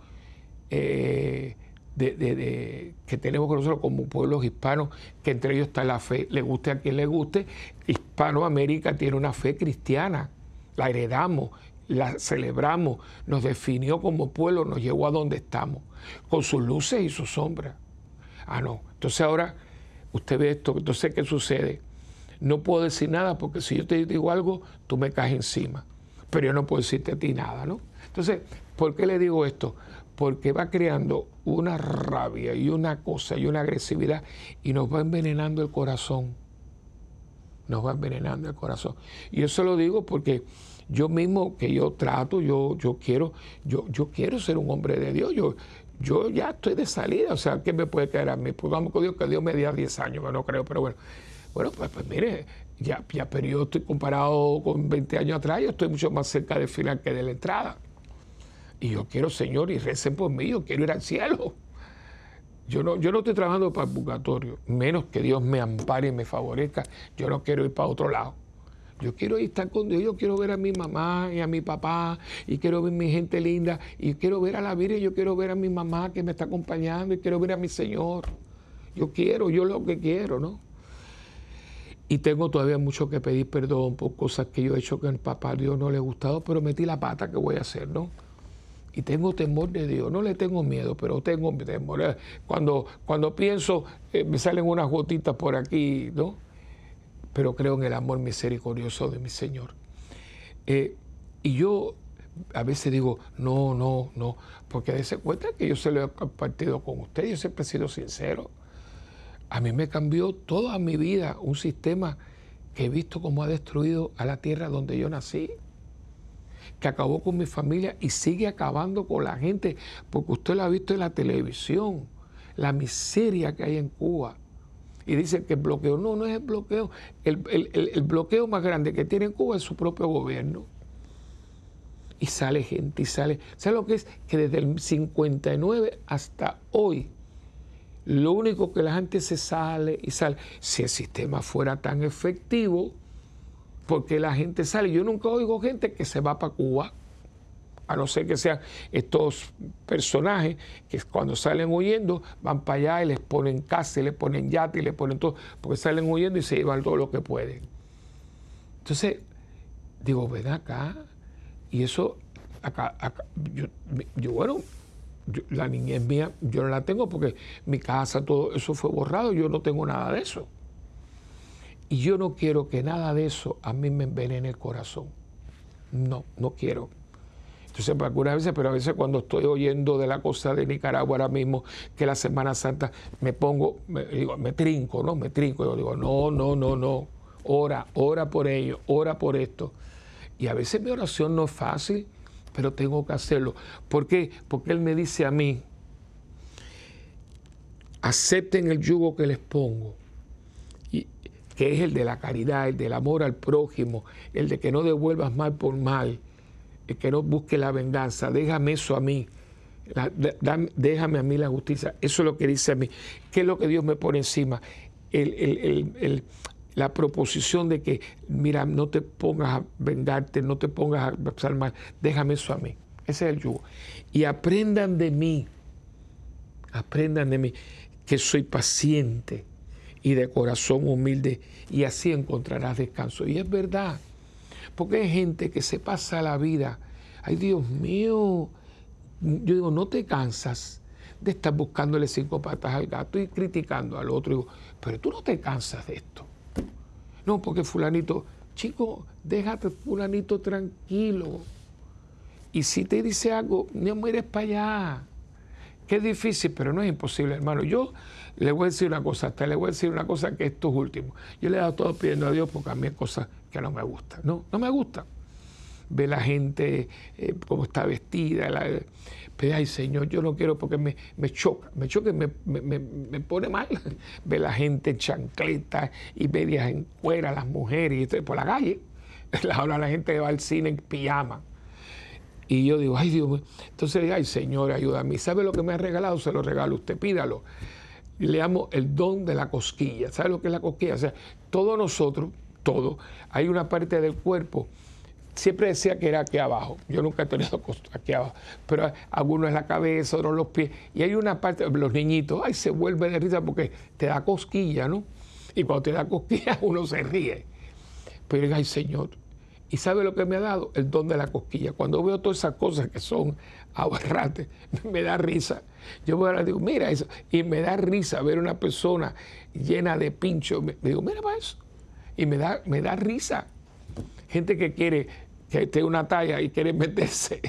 eh, de, que tenemos nosotros como pueblos hispanos, que entre ellos está la fe, le guste a quien le guste, Hispanoamérica tiene una fe cristiana, la heredamos, la celebramos, nos definió como pueblo, nos llevó a donde estamos, con sus luces y sus sombras. Ah, no. Entonces ahora usted ve esto, entonces ¿qué sucede? No puedo decir nada porque si yo te digo algo, tú me caes encima, pero yo no puedo decirte a ti nada, ¿no? Entonces, ¿por qué le digo esto? Porque va creando una rabia y una cosa y una agresividad y nos va envenenando el corazón. Nos va envenenando el corazón. Y eso lo digo porque yo mismo que yo trato, yo, yo quiero, yo, yo quiero ser un hombre de Dios. Yo, yo ya estoy de salida, o sea, ¿qué me puede quedar a mí? Pues vamos con Dios, que Dios me diera 10 años, no creo, pero bueno. Bueno, pues, pues mire, ya, ya, pero yo estoy comparado con 20 años atrás, yo estoy mucho más cerca del final que de la entrada. Y yo quiero, Señor, y recen por mí, yo quiero ir al cielo. Yo no, yo no estoy trabajando para el purgatorio, menos que Dios me ampare y me favorezca. Yo no quiero ir para otro lado. Yo quiero estar con Dios, yo quiero ver a mi mamá y a mi papá, y quiero ver a mi gente linda, y quiero ver a la Virgen, yo quiero ver a mi mamá que me está acompañando, y quiero ver a mi Señor. Yo quiero, yo lo que quiero, ¿no? Y tengo todavía mucho que pedir perdón por cosas que yo he hecho que al papá Dios no le ha gustado, pero metí la pata que voy a hacer, ¿no? Y tengo temor de Dios, no le tengo miedo, pero tengo temor. Cuando, cuando pienso, eh, me salen unas gotitas por aquí, ¿no? pero creo en el amor misericordioso de mi Señor. Eh, y yo a veces digo, no, no, no, porque de cuenta que yo se lo he compartido con usted, yo siempre he sido sincero. A mí me cambió toda mi vida un sistema que he visto cómo ha destruido a la tierra donde yo nací, que acabó con mi familia y sigue acabando con la gente, porque usted lo ha visto en la televisión, la miseria que hay en Cuba y dicen que el bloqueo. No, no es el bloqueo. El, bloqueo más grande que tiene Cuba es su propio gobierno. Y sale gente y sale. ¿Sabe lo que es? Que desde el 59 hasta hoy, lo único que la gente se sale y sale. Si el sistema fuera tan efectivo, porque la gente sale. Yo nunca oigo gente que se va para Cuba a no ser que sean estos personajes que cuando salen huyendo van para allá y les ponen casa, y les ponen yate y les ponen todo, porque salen huyendo y se llevan todo lo que pueden. Entonces, digo, ven acá. Y eso, acá, yo, bueno, la niñez mía, yo no la tengo porque mi casa, todo eso fue borrado, yo no tengo nada de eso. Y yo no quiero que nada de eso a mí me envenene el corazón. No, no quiero. Entonces, algunas veces, pero a veces cuando estoy oyendo de la cosa de Nicaragua ahora mismo, que la Semana Santa, me pongo, me, digo, me trinco, ¿no? Me trinco. Yo digo, no, no, no, no. Ora, ora por ello, ora por esto. Y a veces mi oración no es fácil, pero tengo que hacerlo. ¿Por qué? Porque Él me dice a mí, acepten el yugo que les pongo, que es el de la caridad, el del amor al prójimo, el de que no devuelvas mal por mal que no busque la venganza, déjame eso a mí, déjame a mí la justicia. Eso es lo que dice a mí. ¿Qué es lo que Dios me pone encima? la proposición de que, mira, no te pongas a vengarte, no te pongas a pasar mal, déjame eso a mí. Ese es el yugo. Y aprendan de mí, aprendan de mí, que soy paciente y de corazón humilde, y así encontrarás descanso. Y es verdad. Porque hay gente que se pasa la vida, ay Dios mío, yo digo, no te cansas de estar buscándole cinco patas al gato y criticando al otro. Digo, pero tú no te cansas de esto. No, porque fulanito, chico, déjate fulanito tranquilo. Y si te dice algo, no mires para allá. Qué difícil, pero no es imposible, hermano. Yo le voy a decir una cosa, hasta le voy a decir una cosa que esto es último. Yo le he dado todo pidiendo a Dios porque a mí hay cosas que no me gustan. No, no me gusta. Ve la gente eh, cómo está vestida. Pero, ay, Señor, yo no quiero porque me, choca. Me choca y me, me, pone mal. <laughs> Ve la gente en chancletas y medias en cuera, las mujeres, y por la calle. <laughs> Ahora la gente va al cine en pijama. Y yo digo, ay Dios. Entonces, ay Señor, ayúdame. ¿Sabe lo que me ha regalado? Se lo regalo usted, pídalo le llamo el don de la cosquilla. ¿Sabe lo que es la cosquilla? O sea, todos nosotros, todo, hay una parte del cuerpo. Siempre decía que era aquí abajo. Yo nunca he tenido aquí abajo. Pero algunos es la cabeza, otros los pies. Y hay una parte, los niñitos, ay, se vuelve de risa porque te da cosquilla, ¿no? Y cuando te da cosquilla, <laughs> uno se ríe. Pero, ay, Señor, ¿Y sabe lo que me ha dado? El don de la cosquilla. Cuando veo todas esas cosas que son aberrantes, <laughs> me da risa. Yo voy a digo, mira eso. Y me da risa ver una persona llena de pincho. Me digo, mira para eso. Y me da, me da risa. Gente que quiere que esté una talla y quiere <laughs> meterse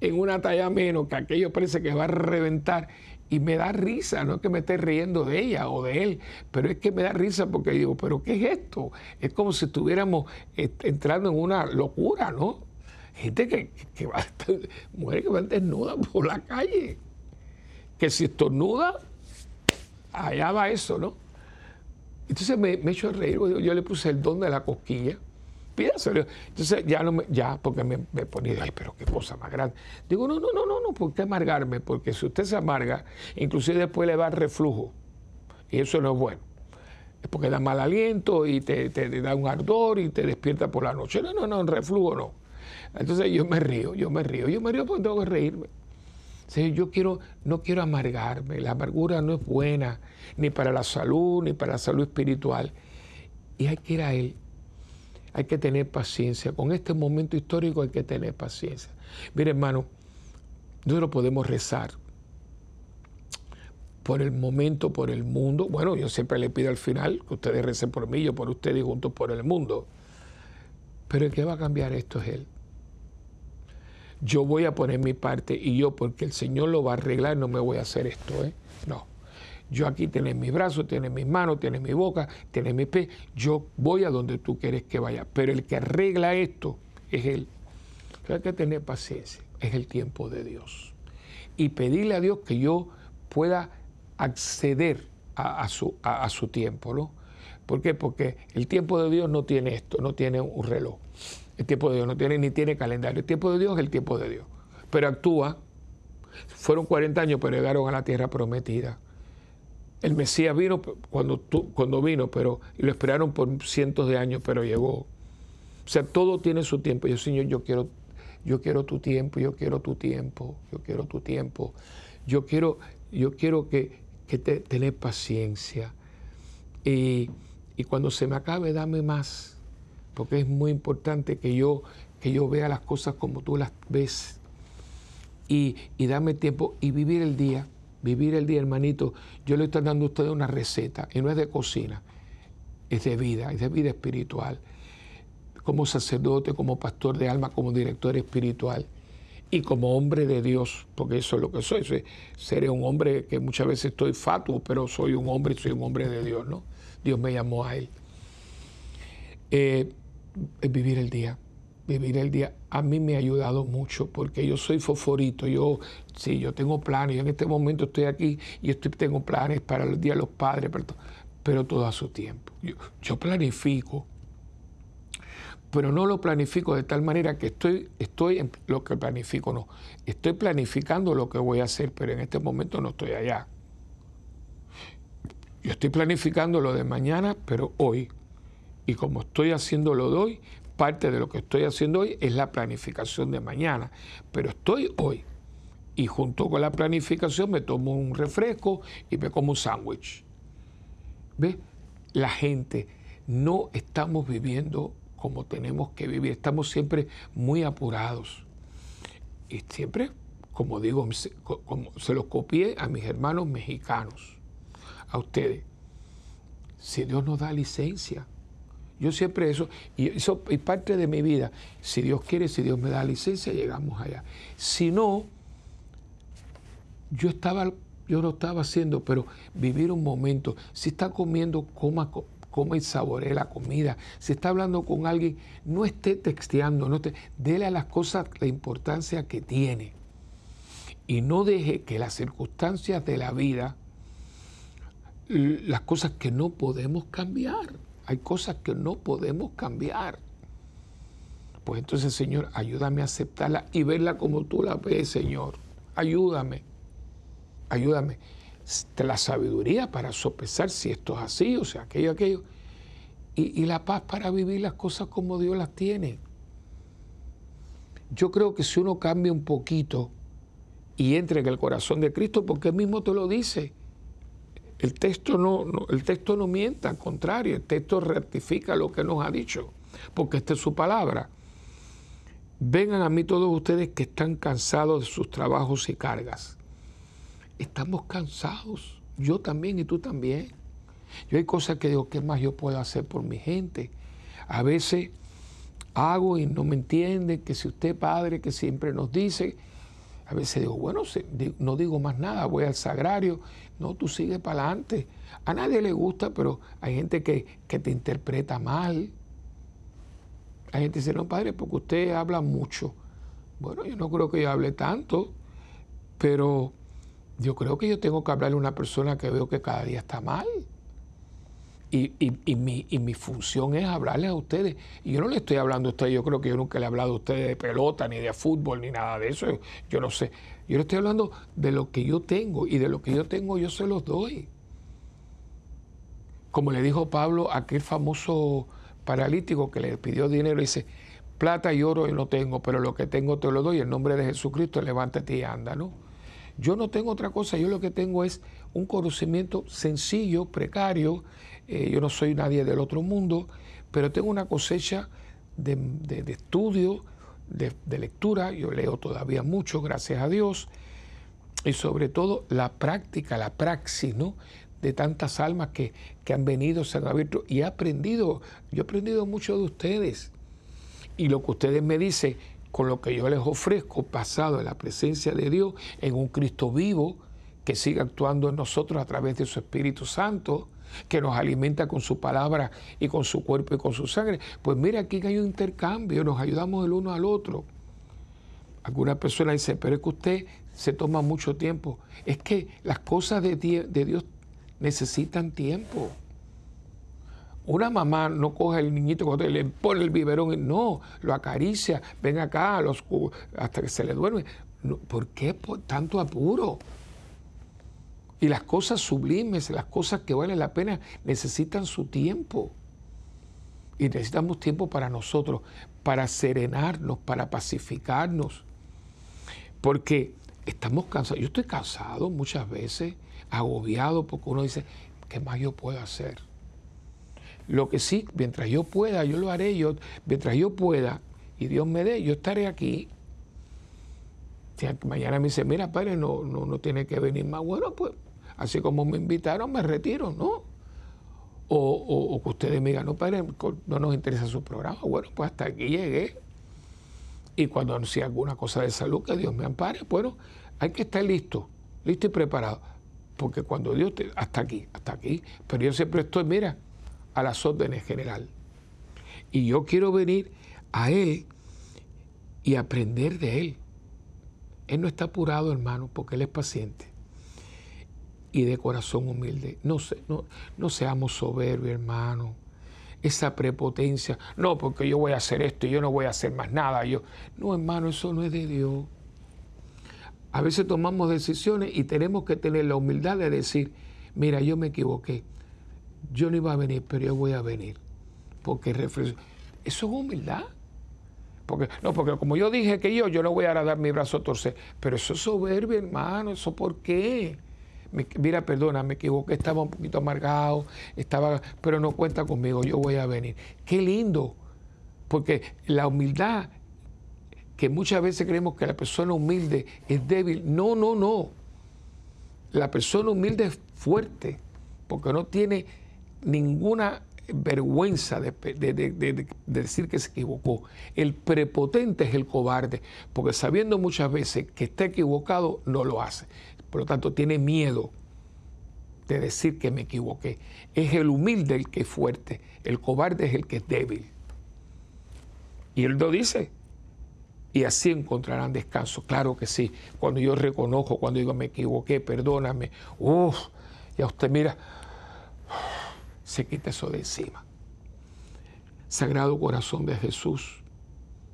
en una talla menos, que aquello parece que va a reventar y me da risa, no es que me esté riendo de ella o de él, pero es que me da risa porque digo, pero ¿qué es esto? Es como si estuviéramos eh, entrando en una locura, ¿no? Gente que, que va, mujeres que van desnudas por la calle, que si estornuda, allá va eso, ¿no? Entonces me, me echo a reír, yo le puse el don de la cosquilla Entonces ya no ya, porque me, me ponía, ay, pero qué cosa más grande. Digo, no, no, no, no, no, ¿por qué amargarme? Porque si usted se amarga, inclusive después le va reflujo. Y eso no es bueno. Es porque da mal aliento y te, da un ardor y te despierta por la noche. No, no, no, reflujo no. Entonces yo me río, yo me río, yo me río porque tengo que reírme. yo quiero, no quiero amargarme. La amargura no es buena, ni para la salud, ni para la salud espiritual. Y hay que ir a Él hay que tener paciencia. Con este momento histórico hay que tener paciencia. Mire, hermano, nosotros podemos rezar por el momento, por el mundo. Bueno, yo siempre le pido al final que ustedes recen por mí, yo por ustedes y juntos por el mundo. Pero el que va a cambiar esto es Él. Yo voy a poner mi parte y yo, porque el Señor lo va a arreglar, no me voy a hacer esto, ¿eh? No. Yo aquí tienes mis brazos, tienes mis manos, tienes mi boca, tienes mi pie. Yo voy a donde tú quieres que vaya. Pero el que arregla esto es Él. Hay que tener paciencia. Es el tiempo de Dios. Y pedirle a Dios que yo pueda acceder a, su, a, su tiempo, ¿no? ¿Por qué? Porque el tiempo de Dios no tiene esto, no tiene un reloj. El tiempo de Dios no tiene ni tiene calendario. El tiempo de Dios es el tiempo de Dios. Pero actúa. Fueron 40 años, pero llegaron a la tierra prometida. El Mesías vino cuando, cuando vino, pero lo esperaron por cientos de años, pero llegó. O sea, todo tiene su tiempo. Yo, Señor, yo quiero, yo quiero tu tiempo, yo quiero tu tiempo, yo quiero tu tiempo. Yo quiero, yo quiero que, que te, paciencia. Y, y cuando se me acabe, dame más. porque es muy importante que yo, que yo vea las cosas como tú las ves y, y dame tiempo y vivir el día, vivir el día, hermanito. Yo le estoy dando a ustedes una receta y no es de cocina, es de vida, es de vida espiritual. Como sacerdote, como pastor de alma, como director espiritual y como hombre de Dios, porque eso es lo que soy. Seré un hombre que muchas veces estoy fatuo, pero soy un hombre y soy un hombre de Dios, ¿no? Dios me llamó a él. Eh, vivir el día, vivir el día a mí me ha ayudado mucho porque yo soy foforito, yo sí, yo tengo planes, yo en este momento estoy aquí y estoy, tengo planes para el Día de los Padres, pero, todo a su tiempo. Yo, planifico, pero no lo planifico de tal manera que estoy, estoy en lo que planifico, no. Estoy planificando lo que voy a hacer, pero en este momento no estoy allá. Yo estoy planificando lo de mañana, pero hoy. Y como estoy haciendo lo de hoy, parte de lo que estoy haciendo hoy es la planificación de mañana, pero estoy hoy. Y junto con la planificación me tomo un refresco y me como un sándwich. ¿Ve? La gente no estamos viviendo como tenemos que vivir, estamos siempre muy apurados. Y siempre, como digo, como se los copié a mis hermanos mexicanos, a ustedes. Si Dios nos da licencia, yo siempre eso, y eso es parte de mi vida. Si Dios quiere, si Dios me da licencia, llegamos allá. Si no, yo estaba, yo lo estaba haciendo, pero vivir un momento. Si está comiendo, coma, coma y saboree la comida. Si está hablando con alguien, no esté texteando, no esté, dele a las cosas la importancia que tiene. Y no deje que las circunstancias de la vida, las cosas que no podemos cambiar, hay cosas que no podemos cambiar. Pues entonces, Señor, ayúdame a aceptarla y verla como tú la ves, Señor. Ayúdame. Ayúdame. La sabiduría para sopesar si esto es así, o sea, aquello, aquello. Y, y la paz para vivir las cosas como Dios las tiene. Yo creo que si uno cambia un poquito y entra en el corazón de Cristo, porque Él mismo te lo dice, el texto no, el texto no mienta, al contrario, el texto rectifica lo que nos ha dicho, porque esta es su palabra. Vengan a mí todos ustedes que están cansados de sus trabajos y cargas. Estamos cansados, yo también y tú también. Yo hay cosas que digo, ¿qué más yo puedo hacer por mi gente? A veces hago y no me entienden, que si usted padre que siempre nos dice, a veces digo, bueno, no digo más nada, voy al sagrario. No, tú sigues para adelante. A nadie le gusta, pero hay gente que, te interpreta mal. Hay gente que dice, no, padre, porque usted habla mucho. Bueno, yo no creo que yo hable tanto, pero yo creo que yo tengo que hablarle a una persona que veo que cada día está mal. Y, mi, función es hablarles a ustedes. Y yo no le estoy hablando a ustedes, yo creo que yo nunca le he hablado a ustedes de pelota, ni de fútbol, ni nada de eso. Yo no sé. Yo le estoy hablando de lo que yo tengo y de lo que yo tengo yo se los doy. Como le dijo Pablo a aquel famoso paralítico que le pidió dinero, dice, plata y oro yo no tengo, pero lo que tengo te lo doy. En nombre de Jesucristo, levántate y anda, ¿no? Yo no tengo otra cosa, yo lo que tengo es un conocimiento sencillo, precario, eh, yo no soy nadie del otro mundo, pero tengo una cosecha de, estudio, de, lectura, yo leo todavía mucho, gracias a Dios, y sobre todo la práctica, la praxis, ¿no? de tantas almas que, que, han venido, se han abierto y he aprendido, yo he aprendido mucho de ustedes. Y lo que ustedes me dicen, con lo que yo les ofrezco, pasado en la presencia de Dios, en un Cristo vivo, que siga actuando en nosotros a través de su Espíritu Santo, que nos alimenta con su palabra y con su cuerpo y con su sangre. Pues mira, aquí hay un intercambio, nos ayudamos el uno al otro. Alguna persona dice, pero es que usted se toma mucho tiempo. Es que las cosas de, Dios necesitan tiempo. Una mamá no coge al niñito cuando le pone el biberón, no, lo acaricia, ven acá los, hasta que se le duerme. ¿Por qué tanto apuro? Y las cosas sublimes, las cosas que valen la pena, necesitan su tiempo. Y necesitamos tiempo para nosotros, para serenarnos, para pacificarnos. Porque estamos cansados. Yo estoy cansado muchas veces, agobiado, porque uno dice, ¿qué más yo puedo hacer? Lo que sí, mientras yo pueda, yo lo haré, yo, mientras yo pueda y Dios me dé, yo estaré aquí. Si mañana me dice, mira, padre, no, no, no tiene que venir más. Bueno, pues así como me invitaron, me retiro, ¿no? O, que ustedes me digan, no, padre, no nos interesa su programa. Bueno, pues hasta aquí llegué. Y cuando si alguna cosa de salud, que Dios me ampare, bueno, hay que estar listo, listo y preparado. Porque cuando Dios te, hasta aquí, hasta aquí, pero yo siempre estoy, mira, a las órdenes general. Y yo quiero venir a Él y aprender de Él. Él no está apurado, hermano, porque Él es paciente y de corazón humilde. No, no, no seamos soberbios, hermano. Esa prepotencia, no, porque yo voy a hacer esto y yo no voy a hacer más nada. Yo, no, hermano, eso no es de Dios. A veces tomamos decisiones y tenemos que tener la humildad de decir, mira, yo me equivoqué. Yo no iba a venir, pero yo voy a venir. Porque Eso es humildad. Porque, no, porque como yo dije que yo, yo no voy a dar mi brazo a torcer. Pero eso es soberbio, hermano. ¿Eso por qué? Mira, perdona, me equivoqué, estaba un poquito amargado, estaba, pero no cuenta conmigo, yo voy a venir. Qué lindo, porque la humildad, que muchas veces creemos que la persona humilde es débil, no, no, no. La persona humilde es fuerte, porque no tiene ninguna vergüenza de, decir que se equivocó. El prepotente es el cobarde, porque sabiendo muchas veces que está equivocado, no lo hace. Por lo tanto, tiene miedo de decir que me equivoqué. Es el humilde el que es fuerte, el cobarde es el que es débil. Y él lo dice. Y así encontrarán descanso. Claro que sí. Cuando yo reconozco, cuando digo me equivoqué, perdóname. Uf, ya usted mira, se quita eso de encima. Sagrado corazón de Jesús,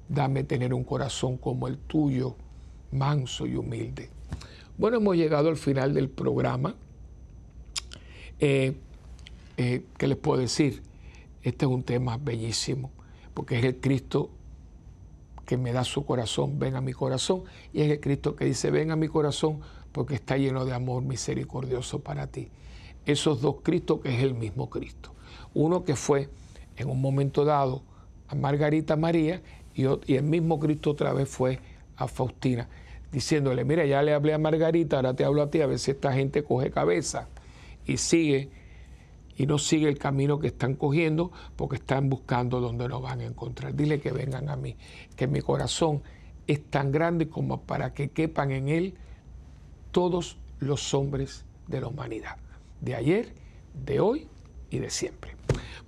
dame tener un corazón como el tuyo, manso y humilde. Bueno, hemos llegado al final del programa. Eh, eh, ¿Qué les puedo decir? Este es un tema bellísimo, porque es el Cristo que me da su corazón, ven a mi corazón, y es el Cristo que dice, ven a mi corazón, porque está lleno de amor misericordioso para ti. Esos dos Cristos que es el mismo Cristo. Uno que fue en un momento dado a Margarita María y, y el mismo Cristo otra vez fue a Faustina diciéndole, mira, ya le hablé a Margarita, ahora te hablo a ti, a ver si esta gente coge cabeza y sigue y no sigue el camino que están cogiendo porque están buscando donde no van a encontrar. Dile que vengan a mí, que mi corazón es tan grande como para que quepan en él todos los hombres de la humanidad, de ayer, de hoy y de siempre.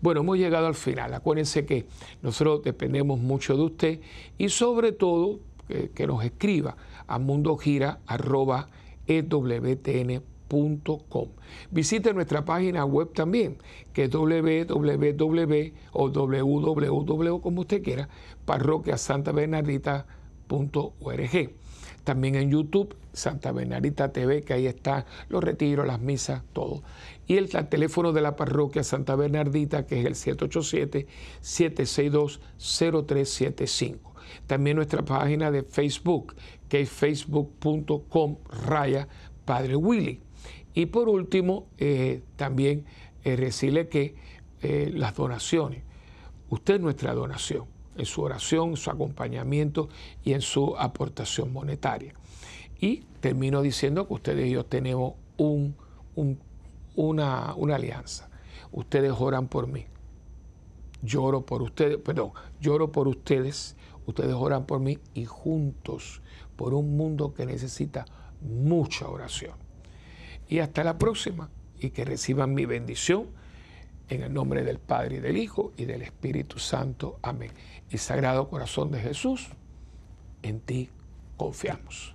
Bueno, hemos llegado al final. Acuérdense que nosotros dependemos mucho de usted y sobre todo que, nos escriba a mundogira.ewtn.com. Visite nuestra página web también, que es www o www, como usted quiera, parroquiasantabernardita.org. También en YouTube, Santa Bernardita TV, que ahí están los retiros, las misas, todo. Y el, el teléfono de la parroquia Santa Bernardita, que es el 787-762-0375. También nuestra página de Facebook, que es facebook.com raya Padre Willy. Y por último, eh, también eh, decirle que eh, las donaciones, usted es nuestra donación, en su oración, en su acompañamiento y en su aportación monetaria. Y termino diciendo que ustedes y yo tenemos un, una, una alianza. Ustedes oran por mí. Lloro por ustedes, perdón, lloro por ustedes ustedes oran por mí y juntos por un mundo que necesita mucha oración. Y hasta la próxima y que reciban mi bendición en el nombre del Padre y del Hijo y del Espíritu Santo. Amén. Y Sagrado Corazón de Jesús, en ti confiamos.